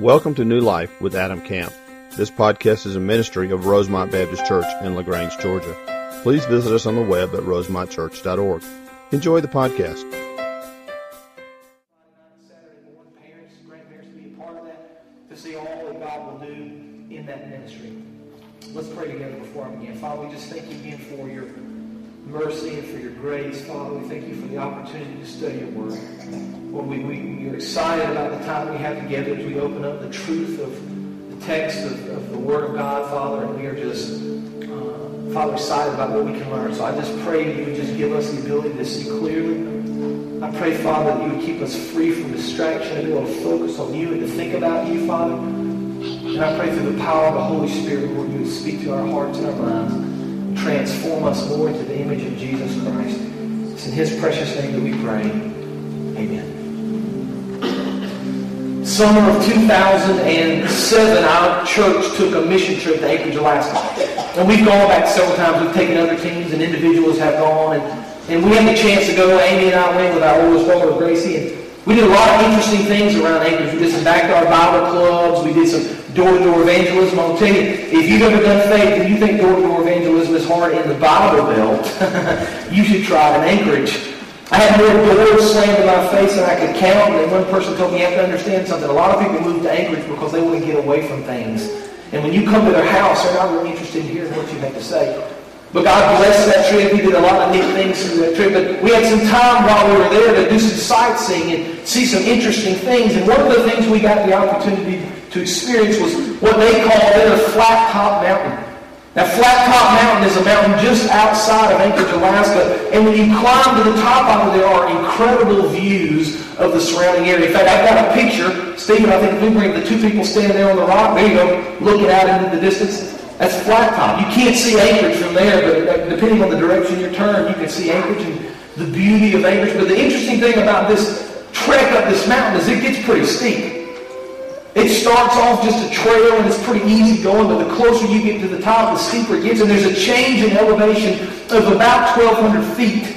Welcome to New Life with Adam Camp. This podcast is a ministry of Rosemont Baptist Church in LaGrange, Georgia. Please visit us on the web at rosemontchurch.org. Enjoy the podcast. Saturday morning, parents, grandparents to be a part of that, to see all that God will do in that ministry. Let's pray together before I begin. Father, we just thank you again for your mercy and for your grace. Father, we thank you for the opportunity to study your word. Lord, we, we, are excited about the time we have together as we open up the truth of the text of, of the word of God, Father, and we are just, uh, Father, excited about what we can learn. So I just pray that you would just give us the ability to see clearly. I pray, Father, that you would keep us free from distraction and be able to focus on you and to think about you, Father. And I pray through the power of the Holy Spirit, Lord, you would speak to our hearts and our minds and transform us more into the image of Jesus Christ. It's in his precious name that we pray. Amen. Summer of 2007, our church took a mission trip to Anchorage, Alaska. And we've gone back several times. We've taken other teams and individuals have gone. And, and we had the chance to go. Amy and I went with our oldest daughter, Gracie. And we did a lot of interesting things around Anchorage. We did some backyard Bible clubs. We did some door-to-door evangelism. I'll tell you, if you've ever done faith and you think door-to-door evangelism is hard in the Bible Belt, you should try it in Anchorage. I had more doors slammed in my face than I could count. And one person told me, you have to understand something. A lot of people move to Anchorage because they want to get away from things. And when you come to their house, they're not really interested in hearing what you have to say. But God blessed that trip. We did a lot of neat things through that trip. But we had some time while we were there to do some sightseeing and see some interesting things. And one of the things we got the opportunity to experience was what they call their Flat Top Mountain. Now, Flat Top Mountain is a mountain just outside of Anchorage, Alaska, and when you climb to the top of it, there are incredible views of the surrounding area. In fact, I've got a picture. Stephen, I think we bring the two people standing there on the rock, there you go, looking out into the distance. That's Flat Top. You can't see Anchorage from there, but uh, depending on the direction you turn, you can see Anchorage and the beauty of Anchorage. But the interesting thing about this trek up this mountain is it gets pretty steep. It starts off just a trail and it's pretty easy going, but the closer you get to the top, the steeper it gets. And there's a change in elevation of about 1,200 feet.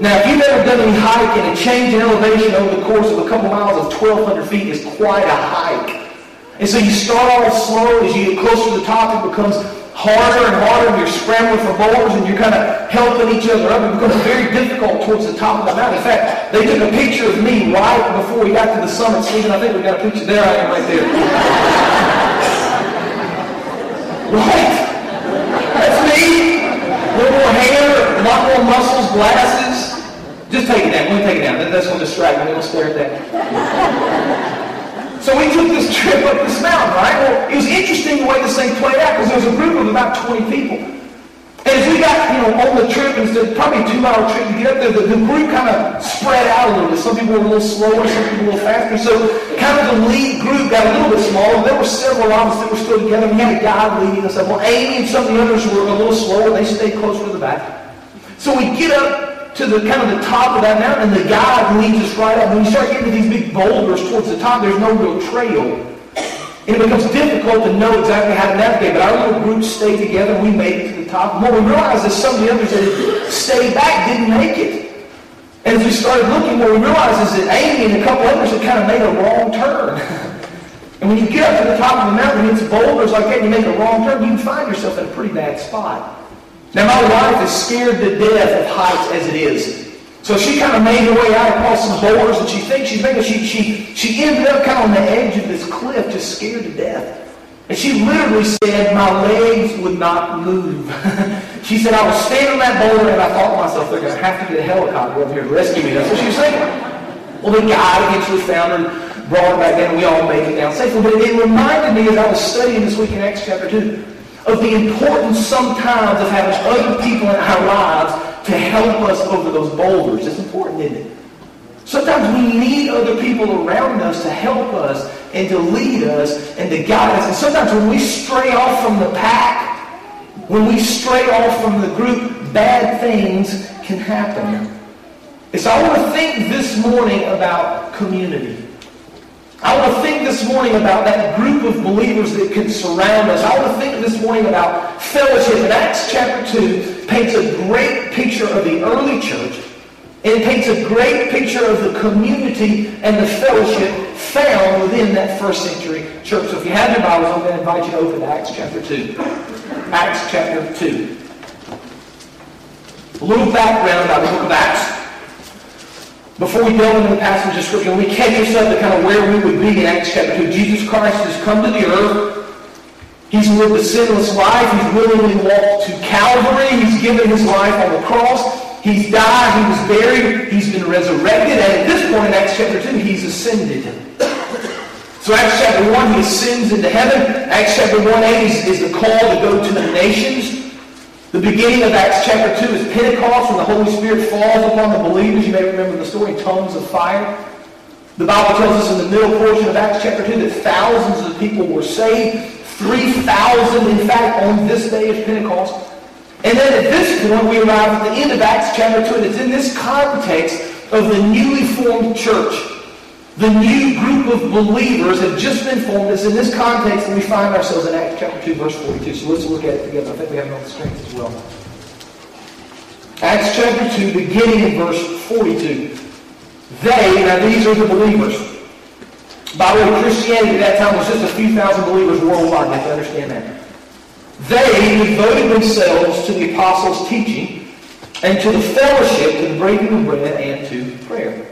Now, if you've ever done any hiking, a change in elevation over the course of a couple miles of 1,200 feet is quite a hike. And so you start off slow. As you get closer to the top, it becomes harder and harder, and you're scrambling for boulders, and you're kind of helping each other up. It becomes very difficult towards the top of the mountain. In fact, they took a picture of me right before we got to the summit. Stephen, I think we got a picture. There I am right there. right? That's me. A little more hair, a lot more muscles, glasses. Just take it down. Let me take it down. That's going to distract me. We'll stare at that. So we took this trip up this mountain, right? Well, it was interesting the way this thing played out because there was a group of about 20 people. And as we got, you know, on the trip, and it's probably a two-hour trip to get up there, the, the group kind of spread out a little bit. Some people were a little slower, some people a little faster. So kind of the lead group got a little bit smaller. There were several of us that were still together. We had a guide leading us up. Well, Amy and some of the others were a little slower. They stayed closer to the back. So we get up to the kind of the top of that mountain, and the guide leads us right up. When you start getting to these big boulders towards the top, there's no real trail. And it becomes difficult to know exactly how to navigate. But our little group stayed together, we made it to the top. And what we realized is some of the others that stayed back didn't make it. And as we started looking, what we realized is that Amy and a couple others had kind of made a wrong turn. and when you get up to the top of the mountain, and it's boulders like that, and you make a wrong turn, you can find yourself in a pretty bad spot. Now, my wife is scared to death of heights as it is. So she kind of made her way out across some boulders that she thinks she's making. She, she, she ended up kind of on the edge of this cliff, just scared to death. And she literally said, my legs would not move. she said, I was standing on that boulder and I thought to myself, they're going to have to get a helicopter up here to rescue me. That's what she was saying. Well, the guy eventually found her and brought her back down and we all made it down safely. But it reminded me as I was studying this week in Acts chapter 2 of the importance sometimes of having other people in our lives to help us over those boulders. It's important, isn't it? Sometimes we need other people around us to help us and to lead us and to guide us. And sometimes when we stray off from the pack, when we stray off from the group, bad things can happen. And so I want to think this morning about community. I want to think this morning about that group of believers that can surround us. I want to think this morning about fellowship. And Acts chapter 2 paints a great picture of the early church And it paints a great picture of the community and the fellowship found within that first century church. So if you have your Bibles, I'm going to invite you open to Acts chapter 2. Acts chapter 2. A little background about the book of Acts. Before we delve into the passage of Scripture, we catch ourselves to kind of where we would be in Acts chapter 2. Jesus Christ has come to the earth. He's lived a sinless life. He's willingly walked to Calvary. He's given his life on the cross. He's died, he was buried, he's been resurrected, and at this point in Acts chapter 2, he's ascended. So Acts chapter 1, he ascends into heaven. Acts chapter 1 8 is, is the call to go to the nations. The beginning of Acts chapter 2 is Pentecost when the Holy Spirit falls upon the believers. You may remember the story, tongues of fire. The Bible tells us in the middle portion of Acts chapter 2 that thousands of people were saved. 3,000, in fact, on this day of Pentecost. And then at this point, we arrive at the end of Acts chapter 2, and it's in this context of the newly formed church. The new group of believers have just been formed. It's in this context that we find ourselves in Acts chapter 2, verse 42. So let's look at it together. I think we have it on the as well. Acts chapter 2, beginning in verse 42. They, now these are the believers. By the way, Christianity at that time was just a few thousand believers worldwide. You have to understand that. They devoted themselves to the apostles' teaching and to the fellowship, to the breaking of bread, and to prayer.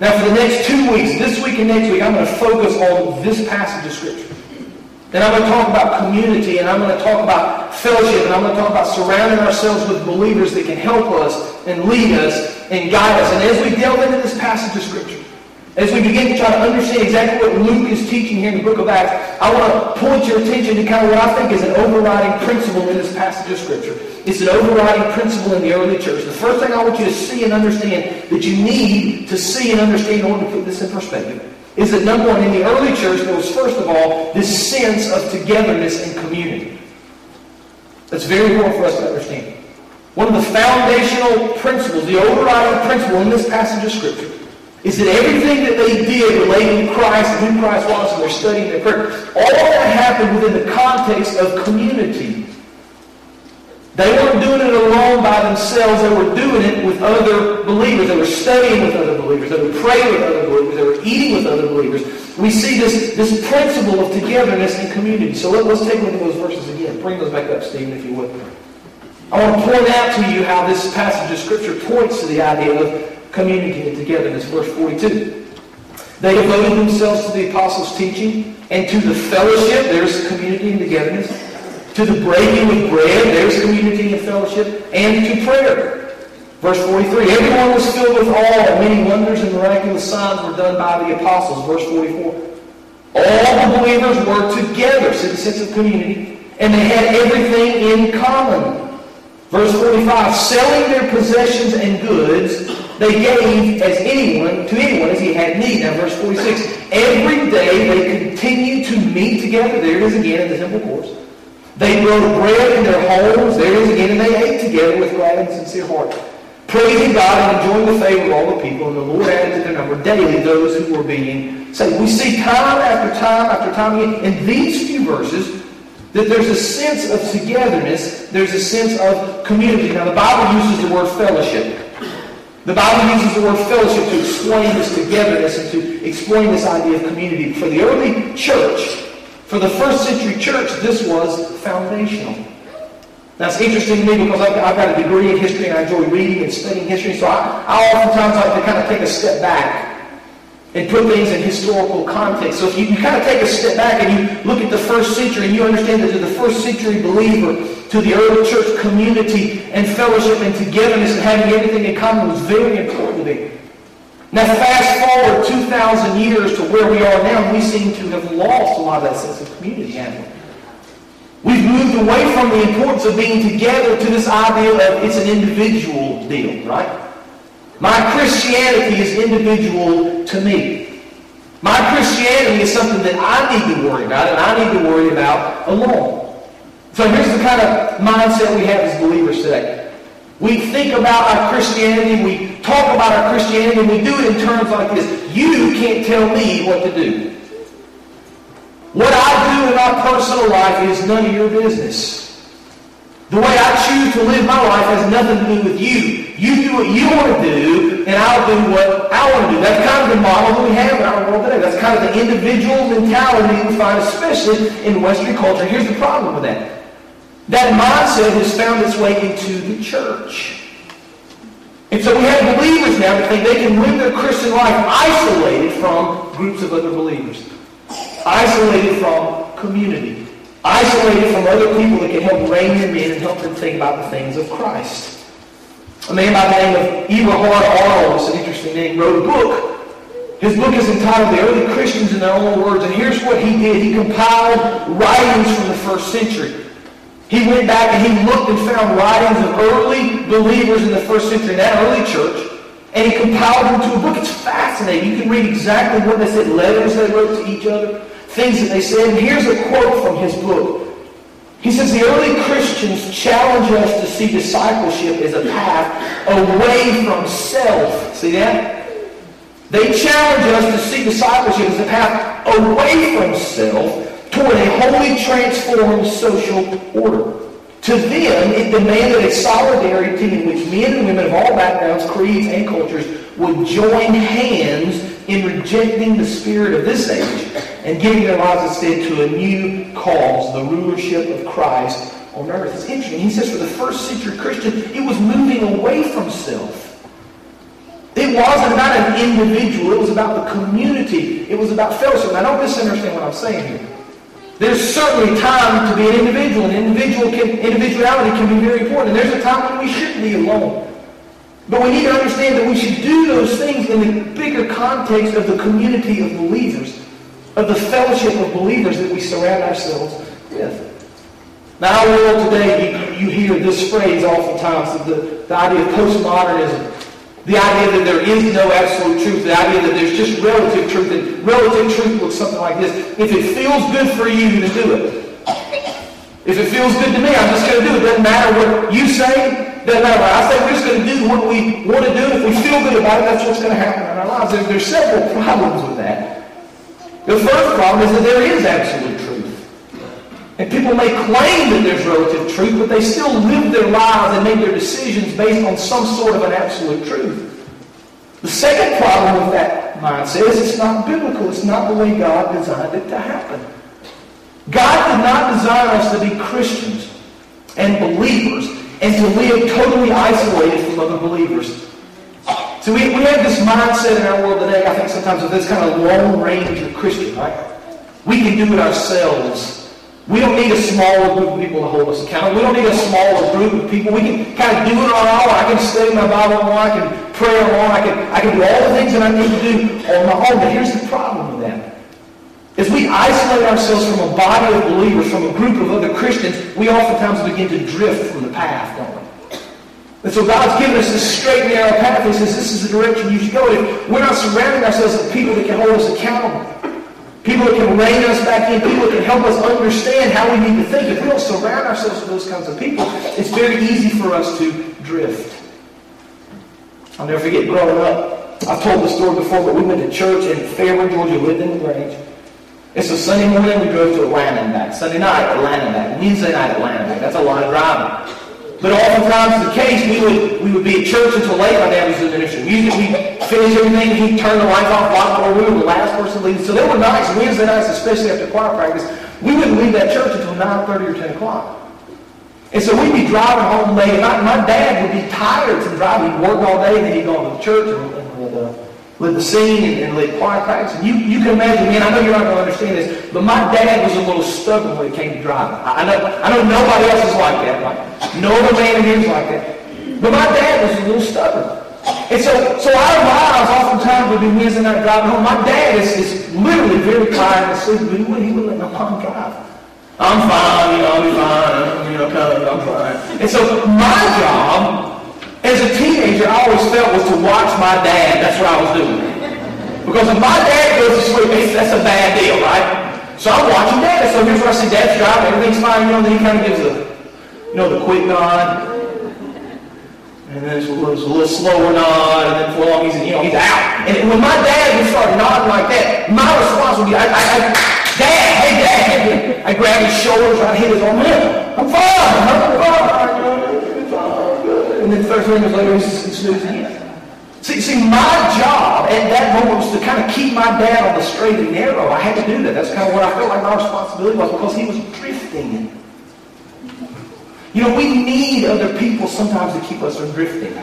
Now, for the next two weeks, this week and next week, I'm going to focus on this passage of Scripture. And I'm going to talk about community, and I'm going to talk about fellowship, and I'm going to talk about surrounding ourselves with believers that can help us and lead us and guide us. And as we delve into this passage of Scripture, as we begin to try to understand exactly what Luke is teaching here in the book of Acts, I want to point your attention to kind of what I think is an overriding principle in this passage of Scripture. It's an overriding principle in the early church. The first thing I want you to see and understand that you need to see and understand in order to put this in perspective is that number one, in the early church, there was first of all this sense of togetherness and community. That's very important for us to understand. One of the foundational principles, the overriding principle in this passage of Scripture is that everything that they did relating to Christ and who Christ was and their studying their prayer, all that happened within the context of community. They weren't doing it alone by themselves. They were doing it with other believers. They were studying with other believers. They were praying with other believers. They were eating with other believers. We see this, this principle of togetherness and community. So let, us take a look at those verses again. Bring those back up, Stephen, if you would. I want to point out to you how this passage of Scripture points to the idea of community together. togetherness. Verse 42. They devoted themselves to the apostles' teaching and to the fellowship. There's community and togetherness. To the breaking of bread. There's community and fellowship. And to prayer. Verse 43. Everyone was filled with awe, and many wonders and miraculous signs were done by the apostles. Verse 44. All the believers were together. See the sense of community. And they had everything in common. Verse 45. Selling their possessions and goods they gave as anyone to anyone as he had need. Now, verse 46. Every day they continued to meet together. There it is again in the temple courts. They broke bread in their homes. There it is again, and they ate together with glad and sincere heart, praising God and enjoying the favor of all the people. And the Lord added to their number daily those who were being saved. We see time after time after time again in these few verses that there's a sense of togetherness. There's a sense of community. Now, the Bible uses the word fellowship. The Bible uses the word fellowship to explain this togetherness and to explain this idea of community. For the early church, for the first century church, this was foundational. It's interesting to me because I've, I've got a degree in history and I enjoy reading and studying history, so I, I oftentimes like to kind of take a step back and put things in historical context. So if you, you kind of take a step back and you look at the first century and you understand that to the first century believer, to the early church community and fellowship and togetherness and having everything in common was very important to them. Now fast forward 2,000 years to where we are now, we seem to have lost a lot of that sense of community, haven't we? We've moved away from the importance of being together to this idea of it's an individual deal, right? My Christianity is individual to me. My Christianity is something that I need to worry about and I need to worry about alone. So here's the kind of mindset we have as believers today. We think about our Christianity, we talk about our Christianity, and we do it in terms like this. You can't tell me what to do. What I do in my personal life is none of your business. The way I choose to live my life has nothing to do with you. You do what you want to do, and I'll do what I want to do. That's kind of the model that we have in our world today. That's kind of the individual mentality we find, especially in Western culture. Here's the problem with that. That mindset has found its way into the church. And so we have believers now that think they can live their Christian life isolated from groups of other believers. Isolated from community isolated from other people that can help rein them in and help them think about the things of Christ. A man by the name of Eberhard it's an interesting name, wrote a book. His book is entitled The Early Christians in Their Own Words, and here's what he did. He compiled writings from the first century. He went back and he looked and found writings of early believers in the first century, in that early church, and he compiled them into a book. It's fascinating. You can read exactly what they said, letters they wrote to each other, things that they said. And here's a quote from his book. He says, the early Christians challenge us to see discipleship as a path away from self. See that? They challenge us to see discipleship as a path away from self toward a wholly transformed social order. To them, it demanded a solidarity in which men and women of all backgrounds, creeds, and cultures would join hands in rejecting the spirit of this age and giving their lives instead to a new cause, the rulership of Christ on earth. It's interesting. He says for the first century Christian, it was moving away from self. It wasn't about an individual. It was about the community. It was about fellowship. Now, don't misunderstand what I'm saying here. There's certainly time to be an individual, and individual can, individuality can be very important. And there's a time when we shouldn't be alone. But we need to understand that we should do those things in the bigger context of the community of believers, of the fellowship of believers that we surround ourselves with. Now, our world today, you, hear this phrase oftentimes, the, the idea of postmodernism. The idea that there is no absolute truth, the idea that there's just relative truth, and relative truth looks something like this. If it feels good for you, then do it. If it feels good to me, I'm just going to do it. It doesn't matter what you say, doesn't matter what I say. We're just going to do what we want to do. If we feel good about it, that's what's going to happen in our lives. There's, several problems with that. The first problem is that there is absolute truth. And people may claim that there's relative truth, but they still live their lives and make their decisions based on some sort of an absolute truth. The second problem with that mindset is it's not biblical. It's not the way God designed it to happen. God did not design us to be Christians and believers and to live totally isolated from other believers. So we, we have this mindset in our world today, I think sometimes of this kind of Lone Ranger Christian, right? We can do it ourselves. We don't need a smaller group of people to hold us accountable. We don't need a smaller group of people. We can kind of do it on our own. I can study my Bible on I can pray on I can, I can do all the things that I need to do on my own. But here's the problem. As we isolate ourselves from a body of believers, from a group of other Christians, we oftentimes begin to drift from the path, don't we? And so God's given us this straight and narrow path. He says this is the direction you should go. If we're not surrounding ourselves with people that can hold us accountable, people that can rein us back in, people that can help us understand how we need to think. If we don't surround ourselves with those kinds of people, it's very easy for us to drift. I'll never forget growing up. I've told the story before, but we went to church in Fairburn, Georgia, lived in LaGrange. And a Sunday morning we drove to Atlanta and back. Sunday night, Atlanta and back. Wednesday night, Atlanta and back. That's a lot of driving. But oftentimes the case, we would we would be at church until late. My dad was the minister. Usually we finish everything, he'd turn the lights off, lock the door, we were the last person leaving. So there were nights, Wednesday nights, especially after choir practice, we wouldn't leave that church until 9.30 or 10 o'clock. And so we'd be driving home late, my, my dad would be tired from driving. He'd work all day, and then he'd go to the church and, with the singing and, lead choir practice. And you, you can imagine, man, I know you're not going to understand this, but my dad was a little stubborn when it came to driving. I, I know, I know nobody else is like that. Right? No other man in here is like that. But my dad was a little stubborn. And so, so our lives oftentimes would be Wednesday night driving home. My dad is, is literally very tired and sleepy, but he wouldn't, he wouldn't let my mom drive. I'm fine, you know, be fine, you know, kind of, I'm fine. And so my job As a teenager, I always felt was to watch my dad. That's what I was doing. Because if my dad goes to sleep, that's a bad deal, right? So I'm watching dad. So here's where I see dad's driving. Everything's fine, you know, then he kind of gives a, you know, the quick nod. And then it's a little, it's a little slower nod, and then for long he's, you know, he's out. And when my dad would start nodding like that, my response would be, I, I, I Dad, hey Dad, I grab his shoulders, I hit his arm, I'm fine, I'm fine, and then 30 minutes later he's snoozing again. See, see, my job at that moment was to kind of keep my dad on the straight and narrow. I had to do that. That's kind of what I felt like my responsibility was because he was drifting. You know, we need other people sometimes to keep us from drifting.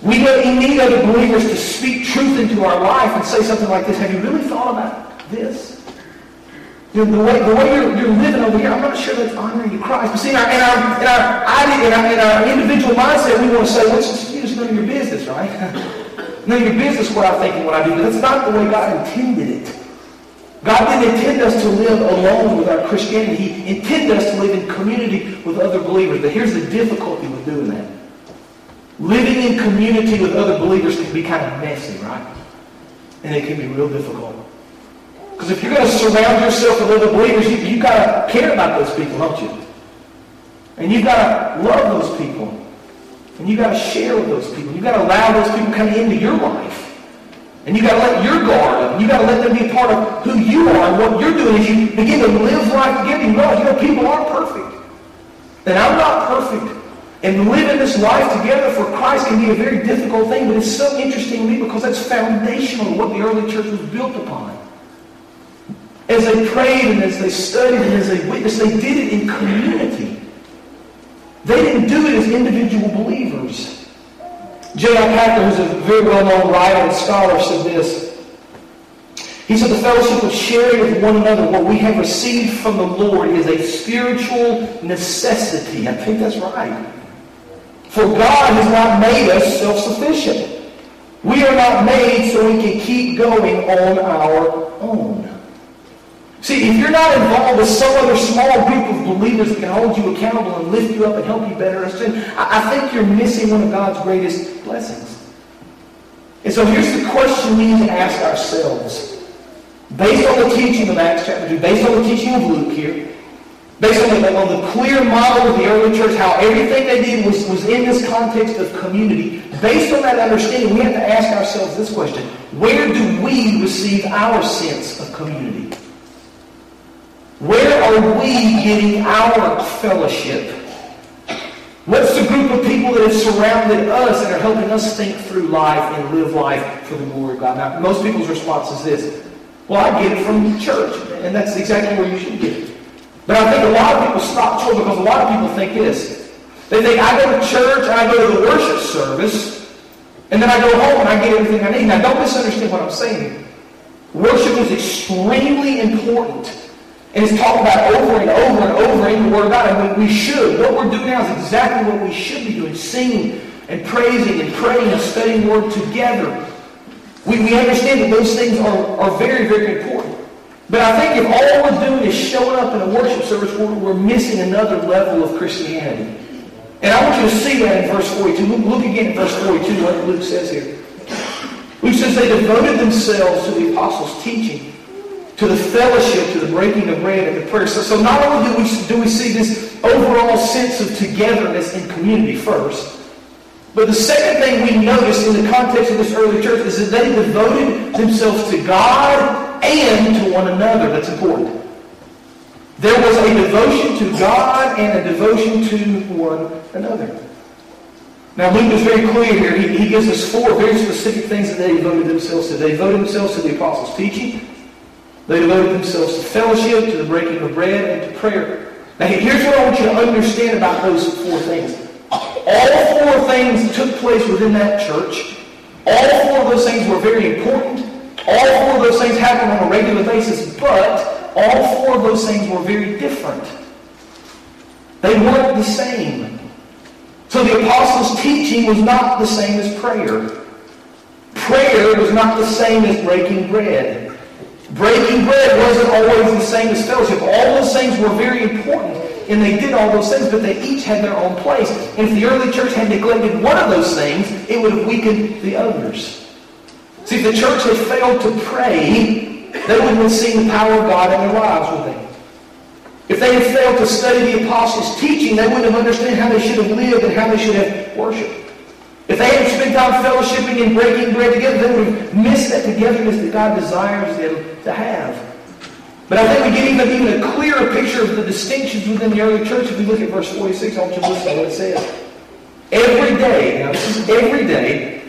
We need other believers to speak truth into our life and say something like this. Have you really thought about this? You know, the way, the way you're, you're living over here, I'm not sure that's honoring to Christ. But see, in our, in our, in our, in our, in our individual mindset, we want to say, just, you just none of your business, right? none of your business what I think and what I do. But that's not the way God intended it. God didn't intend us to live alone with our Christianity. He intended us to live in community with other believers. But here's the difficulty with doing that. Living in community with other believers can be kind of messy, right? And it can be real difficult. Because if you're going to surround yourself with other believers, you, you've got to care about those people, don't you? And you've got to love those people. And you've got to share with those people. You've got to allow those people come into your life. And you've got to let your guard up. You've got to let them be a part of who you are and what you're doing as you begin to live life. You realize, you know, people aren't perfect. And I'm not perfect. And living this life together for Christ can be a very difficult thing, but it's so interesting to me because that's foundational to what the early church was built upon. As they prayed and as they studied and as they witnessed, they did it in community. They didn't do it as individual believers. J.I. Packer, who's a very well-known writer and scholar, said this. He said, the fellowship of sharing with one another what we have received from the Lord is a spiritual necessity. I think that's right. For God has not made us self-sufficient. We are not made so we can keep going on our own. See, if you're not involved with some other small group of believers that can hold you accountable and lift you up and help you better I think you're missing one of God's greatest blessings. And so here's the question we need to ask ourselves. Based on the teaching of Acts chapter 2, based on the teaching of Luke here, based on the, on the clear model of the early church, how everything they did was, was in this context of community, based on that understanding, we have to ask ourselves this question. Where do we receive our sense of community? Where are we getting our fellowship? What's the group of people that have surrounded us and are helping us think through life and live life for the glory of God? Now, most people's response is this. Well, I get it from church, and that's exactly where you should get it. But I think a lot of people stop short because a lot of people think this. They think, I go to church, and I go to the worship service, and then I go home and I get everything I need. Now, don't misunderstand what I'm saying. Worship is extremely important. And it's talked about over and over and over in the Word of God. And we should. What we're doing now is exactly what we should be doing. Singing and praising and praying and studying the Word together. We, we understand that those things are, are very, very important. But I think if all we're doing is showing up in a worship service, we're, we're missing another level of Christianity. And I want you to see that in verse 42. Look, look again at verse 42, what Luke says here. Luke says they devoted themselves to the apostles' teaching to the fellowship, to the breaking of bread, and the prayer. So, so not only do we, do we see this overall sense of togetherness and community first, but the second thing we notice in the context of this early church is that they devoted themselves to God and to one another. That's important. There was a devotion to God and a devotion to one another. Now, Luke is very clear here. He, he gives us four very specific things that they devoted themselves to. They devoted themselves to the apostles' teaching. They devoted themselves to fellowship, to the breaking of bread, and to prayer. Now, here's what I want you to understand about those four things. All four things took place within that church. All four of those things were very important. All four of those things happened on a regular basis, but all four of those things were very different. They weren't the same. So the apostles' teaching was not the same as prayer. Prayer was not the same as breaking bread. Breaking bread wasn't always the same as fellowship. All those things were very important and they did all those things, but they each had their own place. And if the early church had neglected one of those things, it would have weakened the others. See, if the church had failed to pray, they wouldn't have seen the power of God in their lives, would they? If they had failed to study the apostles' teaching, they wouldn't have understood how they should have lived and how they should have worshiped. If they hadn't spent time fellowshipping and breaking bread together, they would have missed that togetherness that God desires them to have. But I think we get even, even a clearer picture of the distinctions within the early church if we look at verse 46. I want you to listen to what it says. Every day, now this is every day,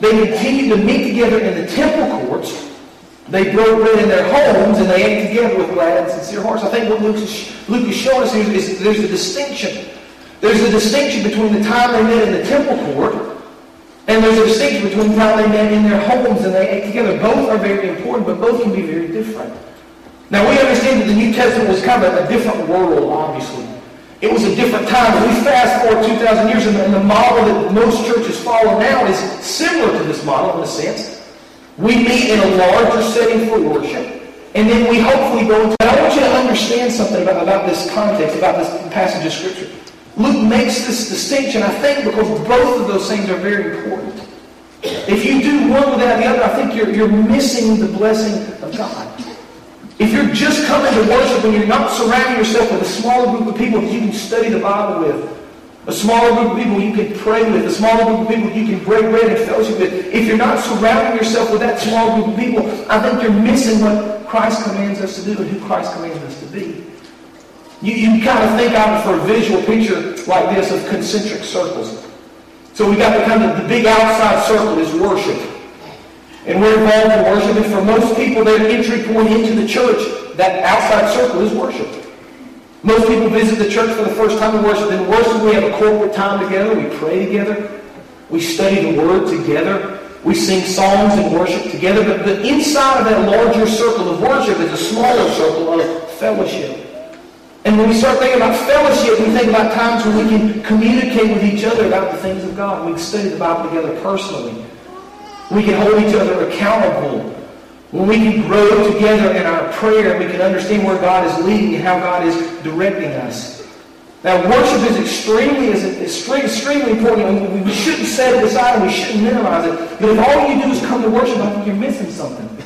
they continued to meet together in the temple courts. They broke bread in their homes and they ate together with glad and sincere hearts. I think what Luke is, Luke is showing us is there's a distinction. There's a distinction between the time they met in the temple court and there's a distinction between the time they met in their homes and they ate together. Both are very important, but both can be very different. Now we understand that the New Testament was kind of a different world, obviously. It was a different time. we fast forward 2,000 years, and the, model that most churches follow now is similar to this model in a sense. We meet in a larger setting for worship, and then we hopefully go into. I want you to understand something about, about this context, about this passage of Scripture. Luke makes this distinction, I think, because both of those things are very important. If you do one without the other, I think you're, you're missing the blessing of God. If you're just coming to worship and you're not surrounding yourself with a smaller group of people that you can study the Bible with, a smaller group of people you can pray with, a smaller group of people you can break bread and fellowship with, if you're not surrounding yourself with that small group of people, I think you're missing what Christ commands us to do and who Christ commands us. You, you kind of think out for a visual picture like this of concentric circles. So we got the kind of the big outside circle is worship. And we're involved in worship. And for most people, their entry point into the church, that outside circle is worship. Most people visit the church for the first time in worship. In worship, we have a corporate time together. We pray together. We study the Word together. We sing songs and worship together. But the inside of that larger circle of worship is a smaller circle of fellowship. And when we start thinking about fellowship, we think about times when we can communicate with each other about the things of God. We can study the Bible together personally. We can hold each other accountable. When we can grow together in our prayer, we can understand where God is leading and how God is directing us. Now, worship is extremely, is extremely important. We shouldn't set it aside and we shouldn't minimize it. But if all you do is come to worship, I think you're missing something.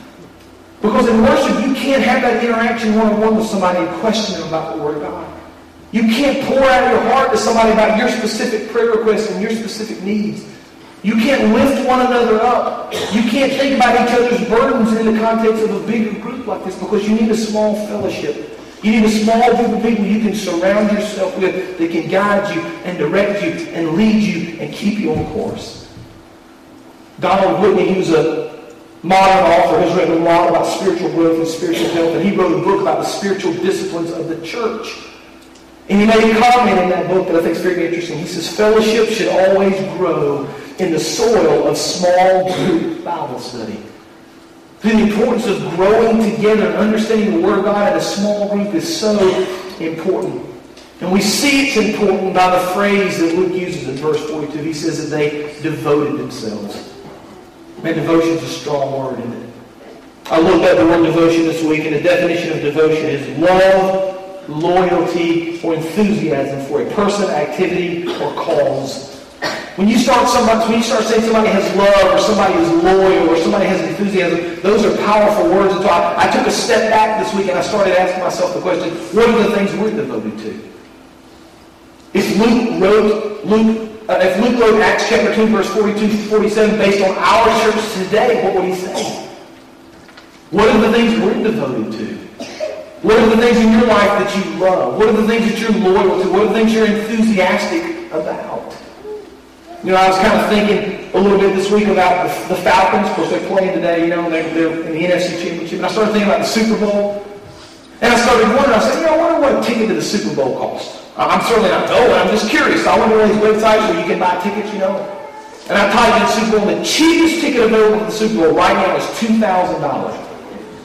Because in worship, you can't have that interaction one-on-one with somebody and question them about the Word of God. You can't pour out your heart to somebody about your specific prayer requests and your specific needs. You can't lift one another up. You can't think about each other's burdens in the context of a bigger group like this because you need a small fellowship. You need a small group of people you can surround yourself with that can guide you and direct you and lead you and keep you on course. Donald Whitney, he was a modern author, has written a lot about spiritual growth and spiritual health, and he wrote a book about the spiritual disciplines of the church. And he made a comment in that book that I think is very interesting. He says, fellowship should always grow in the soil of small group Bible study. The importance of growing together and understanding the Word of God in a small group is so important. And we see it's important by the phrase that Luke uses in verse 42. He says that they devoted themselves. Man, devotion is a strong word, isn't it? I looked at the word devotion this week, and the definition of devotion is love, loyalty, or enthusiasm for a person, activity, or cause. When you start somebody, when you start saying somebody has love or somebody is loyal or somebody has enthusiasm, those are powerful words. And so I, I took a step back this week and I started asking myself the question, what are the things we're devoted to? If Luke wrote, Luke, uh, if Luke wrote Acts chapter 2, verse 42 to 47 based on our church today, what would he say? What are the things we're devoted to? What are the things in your life that you love? What are the things that you're loyal to? What are the things you're enthusiastic about? You know, I was kind of thinking a little bit this week about the, the Falcons. Of course, they're playing today, you know, they're, they're in the NFC Championship. And I started thinking about the Super Bowl. And I started wondering, I said, you know, I wonder what a ticket to the Super Bowl costs. I'm certainly not going. I'm just curious. I went to one of these websites where you can buy tickets, you know. And I typed in the Super Bowl, the cheapest ticket available for the Super Bowl right now is $2,000.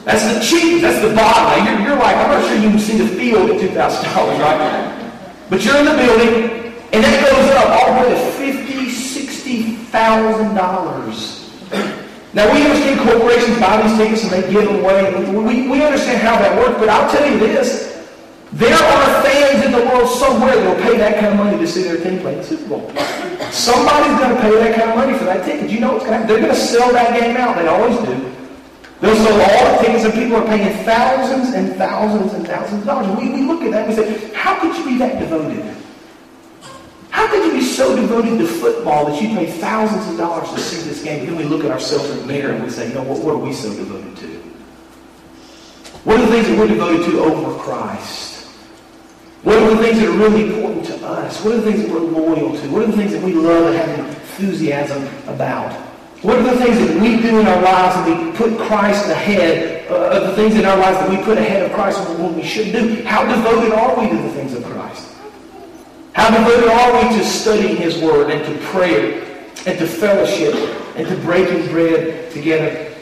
That's the cheapest. That's the bottom. Now, you're, you're like, I'm not sure you can see the field at $2,000, right? now. But you're in the building, and that goes up all the way to $50,000. Now, we understand corporations buy these tickets and they give them away. We, we understand how that works, but I'll tell you this. There are fans in the World somewhere that will pay that kind of money to see their team play the Super Bowl. Somebody's going to pay that kind of money for that ticket. You know what's going to happen? They're going to sell that game out. They always do. They'll sell all the tickets and people are paying thousands and thousands and thousands of dollars. We, we look at that and we say, how could you be that devoted? How could you be so devoted to football that you pay thousands of dollars to see this game? And Then we look at ourselves in the mirror and we say, you know, what, what are we so devoted to? What are the things that we're devoted to over Christ? What are the things that are really important to us? What are the things that we're loyal to? What are the things that we love and have enthusiasm about? What are the things that we do in our lives and we put Christ ahead uh, of the things in our lives that we put ahead of Christ when we should do? How devoted are we to the things of Christ? How devoted are we to studying His Word and to prayer and to fellowship and to breaking bread together?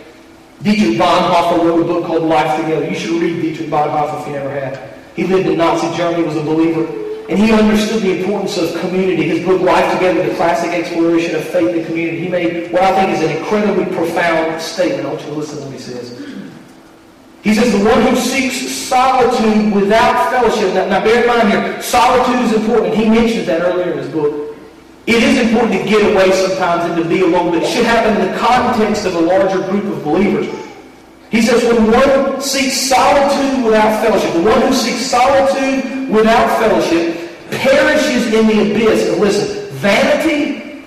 Dietrich Bonhoeffer wrote a book called Life Together. You should read Dietrich Bonhoeffer if you never have. He lived in Nazi Germany, was a believer, and he understood the importance of community. His book Life Together, the classic exploration of faith and community, he made what I think is an incredibly profound statement. I want you to listen to what he says. He says, the one who seeks solitude without fellowship. Now, now bear in mind here, solitude is important. He mentions that earlier in his book. It is important to get away sometimes and to be alone, but it should happen in the context of a larger group of believers. He says, when one seeks solitude without fellowship, the one who seeks solitude without fellowship perishes in the abyss. And listen, vanity,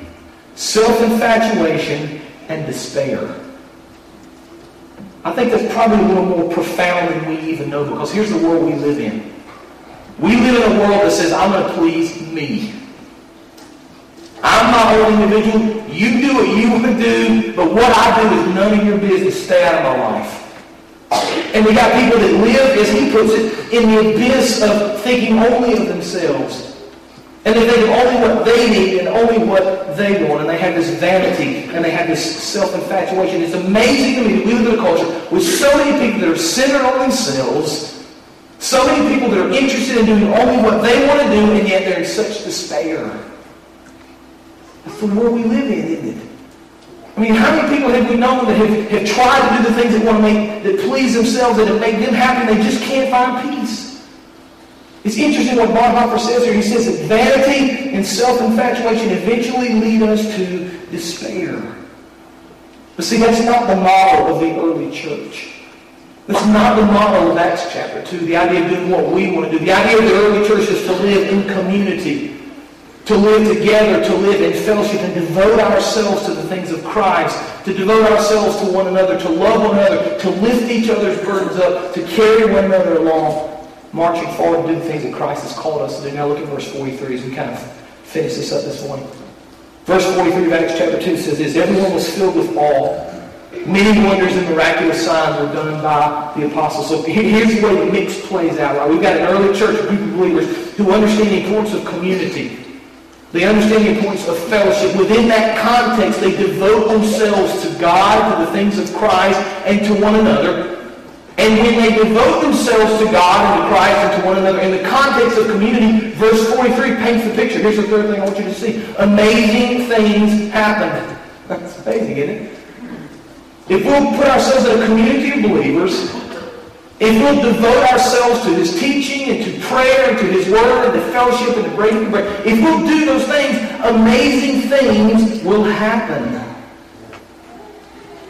self-infatuation, and despair. I think that's probably a little more profound than we even know because here's the world we live in. We live in a world that says, I'm going to please me. I'm my own individual. You do what you want to do, but what I do is none of your business. Stay out of my life. And we got people that live, as he puts it, in the abyss of thinking only of themselves. And they think of only what they need and only what they want. And they have this vanity and they have this self-infatuation. It's amazing to me that we live in a culture with so many people that are centered on themselves, so many people that are interested in doing only what they want to do, and yet they're in such despair. The world we live in, isn't it? I mean, how many people have we known that have, have tried to do the things that want to make, that please themselves, that have made them happy, and they just can't find peace? It's interesting what Bonhoeffer says here. He says that vanity and self-infatuation eventually lead us to despair. But see, that's not the model of the early church. That's not the model of Acts chapter 2, the idea of doing what we want to do. The idea of the early church is to live in community, to live together, to live in fellowship, and devote ourselves to the things of Christ, to devote ourselves to one another, to love one another, to lift each other's burdens up, to carry one another along marching forward to do the things that Christ has called us to do. Now look at verse 43 as we kind of finish this up this morning. Verse 43 of Acts chapter 2 says this, Everyone was filled with awe. Many wonders and miraculous signs were done by the apostles. So here's the way the mix plays out. Right? We've got an early church group of believers who understand the importance of community. They understand the importance of fellowship. Within that context, they devote themselves to God, to the things of Christ, and to one another. And when they devote themselves to God and to Christ and to one another in the context of community, verse 43 paints the picture. Here's the third thing I want you to see. Amazing things happen. That's amazing, isn't it? If we'll put ourselves in a community of believers, if we'll devote ourselves to His teaching and to prayer and to His Word and to fellowship and to breaking of bread, if we'll do those things, amazing things will happen.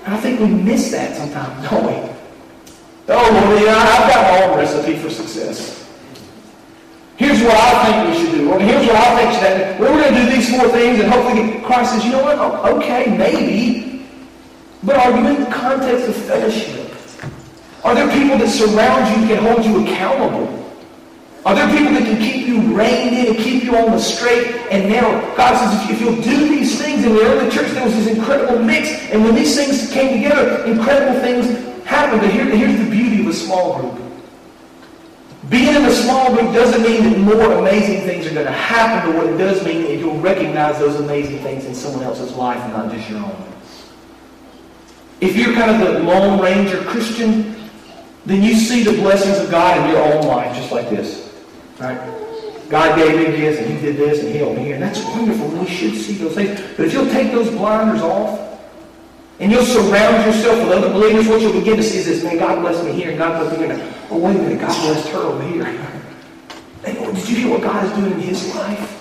And I think we miss that sometimes, don't we? Oh, well, yeah, I've got my own recipe for success. Here's what I think we should do. Here's what I think should happen. We're going to do these four things, and hopefully Christ says, you know what? Oh, okay, maybe. But are you in the context of fellowship? Are there people that surround you that can hold you accountable? Are there people that can keep you reined in and keep you on the straight and narrow? God says, if you'll do these things, in the early church there was this incredible mix, and when these things came together, incredible things happened. But here, here's the beauty of a small group. Being in a small group doesn't mean that more amazing things are going to happen, but what it does mean is you'll recognize those amazing things in someone else's life and not just your own. If you're kind of the Lone Ranger Christian, then you see the blessings of God in your own life, just like this. Right? God gave me this, and He did this, and He helped me. And that's wonderful. We should see those things. But if you'll take those blinders off, and you'll surround yourself with other believers. What you'll begin to see is this, man, God bless me here, and God bless me here. Oh, wait a minute, God blessed her over here. Did you hear what God is doing in his life?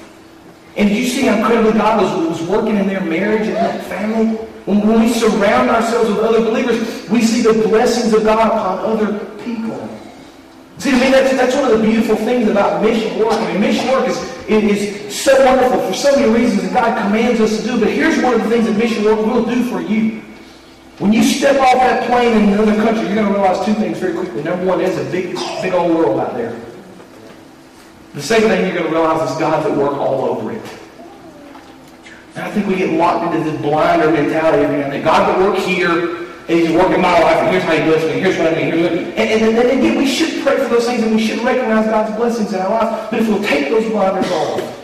And you see how incredibly God was, was working in their marriage and their family? When, when we surround ourselves with other believers, we see the blessings of God upon other people. See, I mean, that's, that's one of the beautiful things about mission work. I mean, mission work is, is so wonderful for so many reasons that God commands us to do. But here's one of the things that mission work will do for you. When you step off that plane in another country, you're going to realize two things very quickly. Number one, there's a big, big old world out there. The second thing you're going to realize is God's at work all over it. And I think we get locked into this blinder mentality, man, that God's at work here, and he's working my life, and here's how he blessed me, here's what I mean, here's what I mean. And, and, and again, we should pray for those things, and we should recognize God's blessings in our lives. But if we'll take those blinders off,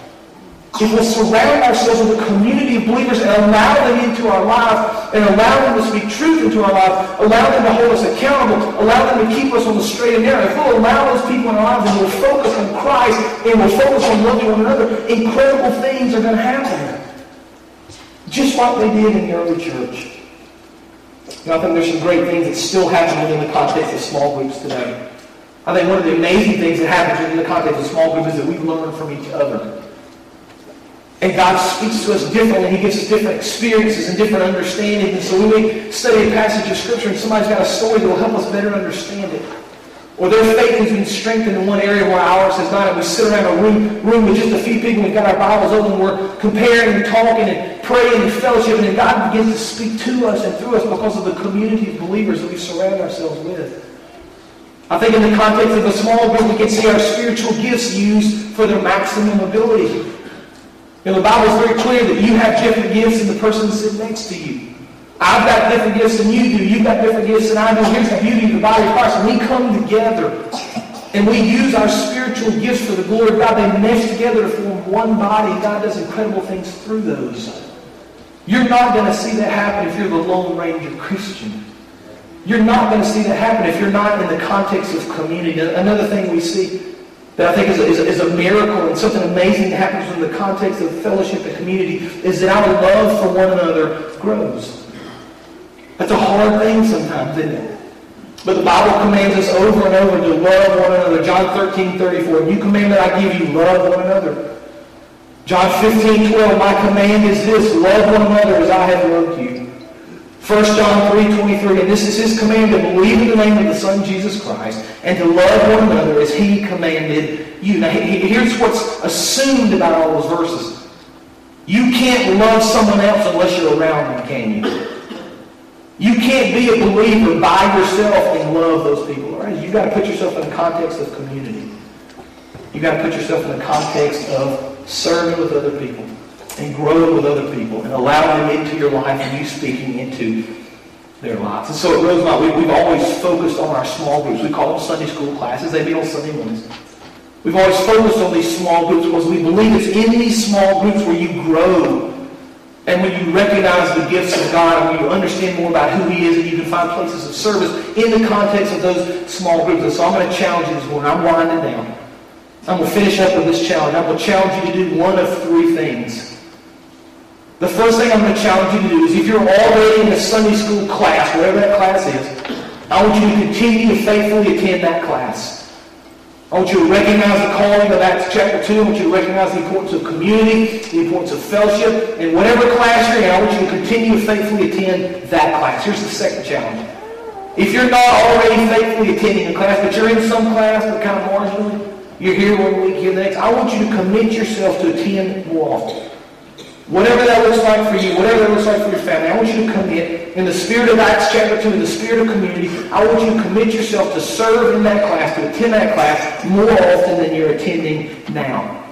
we'll surround ourselves with a community of believers and allow them into our lives, and allow them to speak truth into our lives, allow them to hold us accountable, allow them to keep us on the straight and narrow, if we'll allow those people in our lives and we'll focus on Christ and we'll focus on loving one another, incredible things are going to happen. Just like they did in the early church. I think there's some great things that still happen within the context of small groups today. I think one of the amazing things that happens within the context of small groups is that we learn from each other. And God speaks to us differently. He gives us different experiences and different understandings. And so we study a passage of Scripture and somebody's got a story that will help us better understand it, or their faith has been strengthened in one area where ours has not, and we sit around a room, room with just a few people, we've got our Bibles open, we're comparing and talking and praying and fellowship, and then God begins to speak to us and through us because of the community of believers that we surround ourselves with. I think in the context of a small group, we can see our spiritual gifts used for their maximum ability. You know, the Bible is very clear that you have different gifts than the person sitting next to you. I've got different gifts than you do. You've got different gifts than I do. Here's the beauty of the body of Christ. We come together and we use our spiritual gifts for the glory of God, they mesh together to form one body. God does incredible things through those. You're not going to see that happen if you're the Lone Ranger Christian. You're not going to see that happen if you're not in the context of community. Another thing we see that I think is a, is, a, is a, miracle and something amazing that happens in the context of fellowship and community is that our love for one another grows. That's a hard thing sometimes, isn't it? But the Bible commands us over and over to love one another. John 13, 34. New commandment I give you, love one another. John 15, 12. My command is this, love one another as I have loved you. 1 John 3, 23, and this is his command to believe in the name of the Son Jesus Christ and to love one another as he commanded you. Now, here's what's assumed about all those verses. You can't love someone else unless you're around them, can you? You can't be a believer by yourself and love those people. Right? You've got to put yourself in the context of community. You've got to put yourself in the context of serving with other people and growing with other people and allowing them into your life and you speaking into their lives. And so at Rosemont, we, we've always focused on our small groups. We call them Sunday school classes. They meet on Sunday mornings. We've always focused on these small groups because we believe it's in these small groups where you grow and when you recognize the gifts of God and when you understand more about who He is and you can find places of service in the context of those small groups. And so I'm going to challenge you this morning. I'm winding down. I'm going to finish up with this challenge. I'm going to challenge you to do one of three things. The first thing I'm going to challenge you to do is if you're already in a Sunday school class, whatever that class is, I want you to continue to faithfully attend that class. I want you to recognize the calling of Acts chapter 2. I want you to recognize the importance of community, the importance of fellowship, and whatever class you're in, I want you to continue to faithfully attend that class. Here's the second challenge. If you're not already faithfully attending a class, but you're in some class, but kind of marginally, you're here one week, here the next, I want you to commit yourself to attend more often. Whatever that looks like for you, whatever that looks like for your family, I want you to commit in the spirit of Acts chapter 2, in the spirit of community, I want you to commit yourself to serve in that class, to attend that class more often than you're attending now.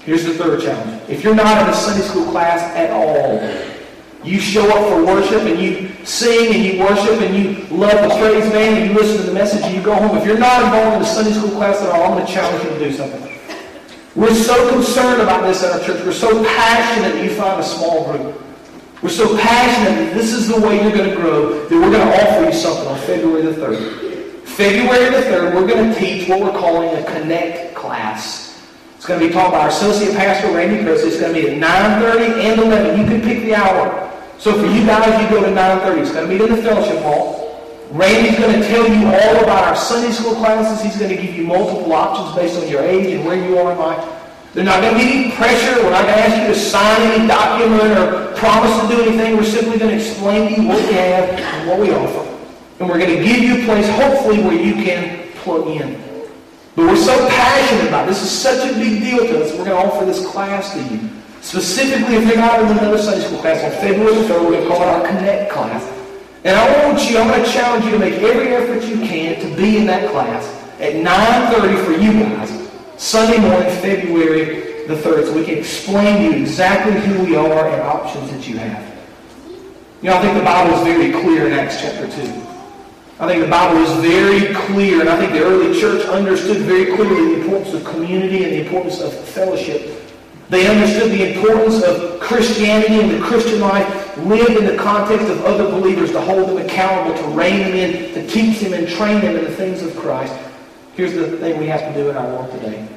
Here's the third challenge. If you're not in a Sunday school class at all, you show up for worship and you sing and you worship and you love the praise band and you listen to the message and you go home. If you're not involved in a Sunday school class at all, I'm going to challenge you to do something. We're so concerned about this at our church. We're so passionate you find a small group. We're so passionate that this is the way you're going to grow that we're going to offer you something on February the 3rd. February the 3rd, we're going to teach what we're calling a Connect class. It's going to be taught by our Associate Pastor, Randy Chris. It's going to be at 9.30 and 11. You can pick the hour. So for you guys, you go to 9.30. It's going to be in the fellowship hall. Randy's going to tell you all about our Sunday school classes. He's going to give you multiple options based on your age and where you are in life. There's not going to be any pressure. We're not going to ask you to sign any document or promise to do anything. We're simply going to explain to you what we have and what we offer. And we're going to give you a place, hopefully, where you can plug in. But we're so passionate about it. this. is such a big deal to us. We're going to offer this class to you. Specifically, if you're not in another Sunday school class, on February 3rd, we're going to call it our Connect class. And I want you, I'm going to challenge you to make every effort you can to be in that class at 9.30 for you guys, Sunday morning, February the 3rd, so we can explain to you exactly who we are and options that you have. You know, I think the Bible is very clear in Acts chapter 2. I think the Bible is very clear, and I think the early church understood very clearly the importance of community and the importance of fellowship they understood the importance of Christianity and the Christian life lived in the context of other believers to hold them accountable, to rein them in, to teach them and train them in the things of Christ. Here's the thing we have to do in our world today.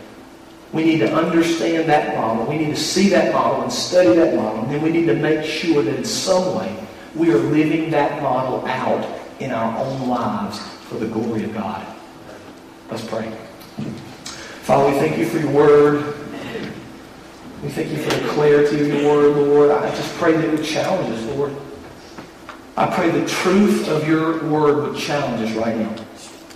We need to understand that model. We need to see that model and study that model. And then we need to make sure that in some way we are living that model out in our own lives for the glory of God. Let's pray. Father, we thank you for your word. We thank you for the clarity of your word, Lord. I just pray that it would challenge us, Lord. I pray the truth of your word would challenge us right now.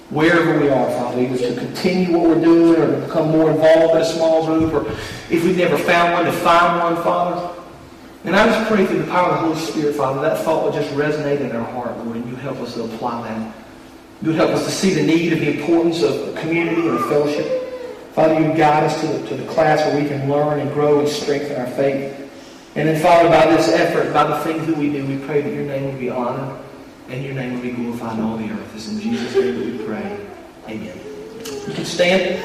Wherever we are, Father, either to continue what we're doing or to become more involved in a small group, or if we've never found one, to find one, Father. And I just pray through the power of the Holy Spirit, Father, that thought would just resonate in our heart, Lord, and you help us to apply that. You help us to see the need of the importance of community and fellowship. Father, you guide us to the, to the class where we can learn and grow and strengthen our faith. And then, Father, by this effort, by the things that we do, we pray that your name will be honored and your name will be glorified in all the earth. It's in Jesus' name that we pray. Amen. You can stand.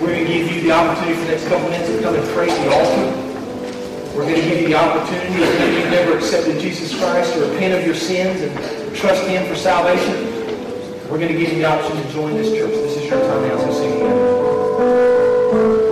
We're going to give you the opportunity for the next couple minutes to come and praise the altar. We're going to give you the opportunity if you've never accepted Jesus Christ to repent of your sins and trust Him for salvation. We're going to give you the option to join this church. This is your time now, so sing together.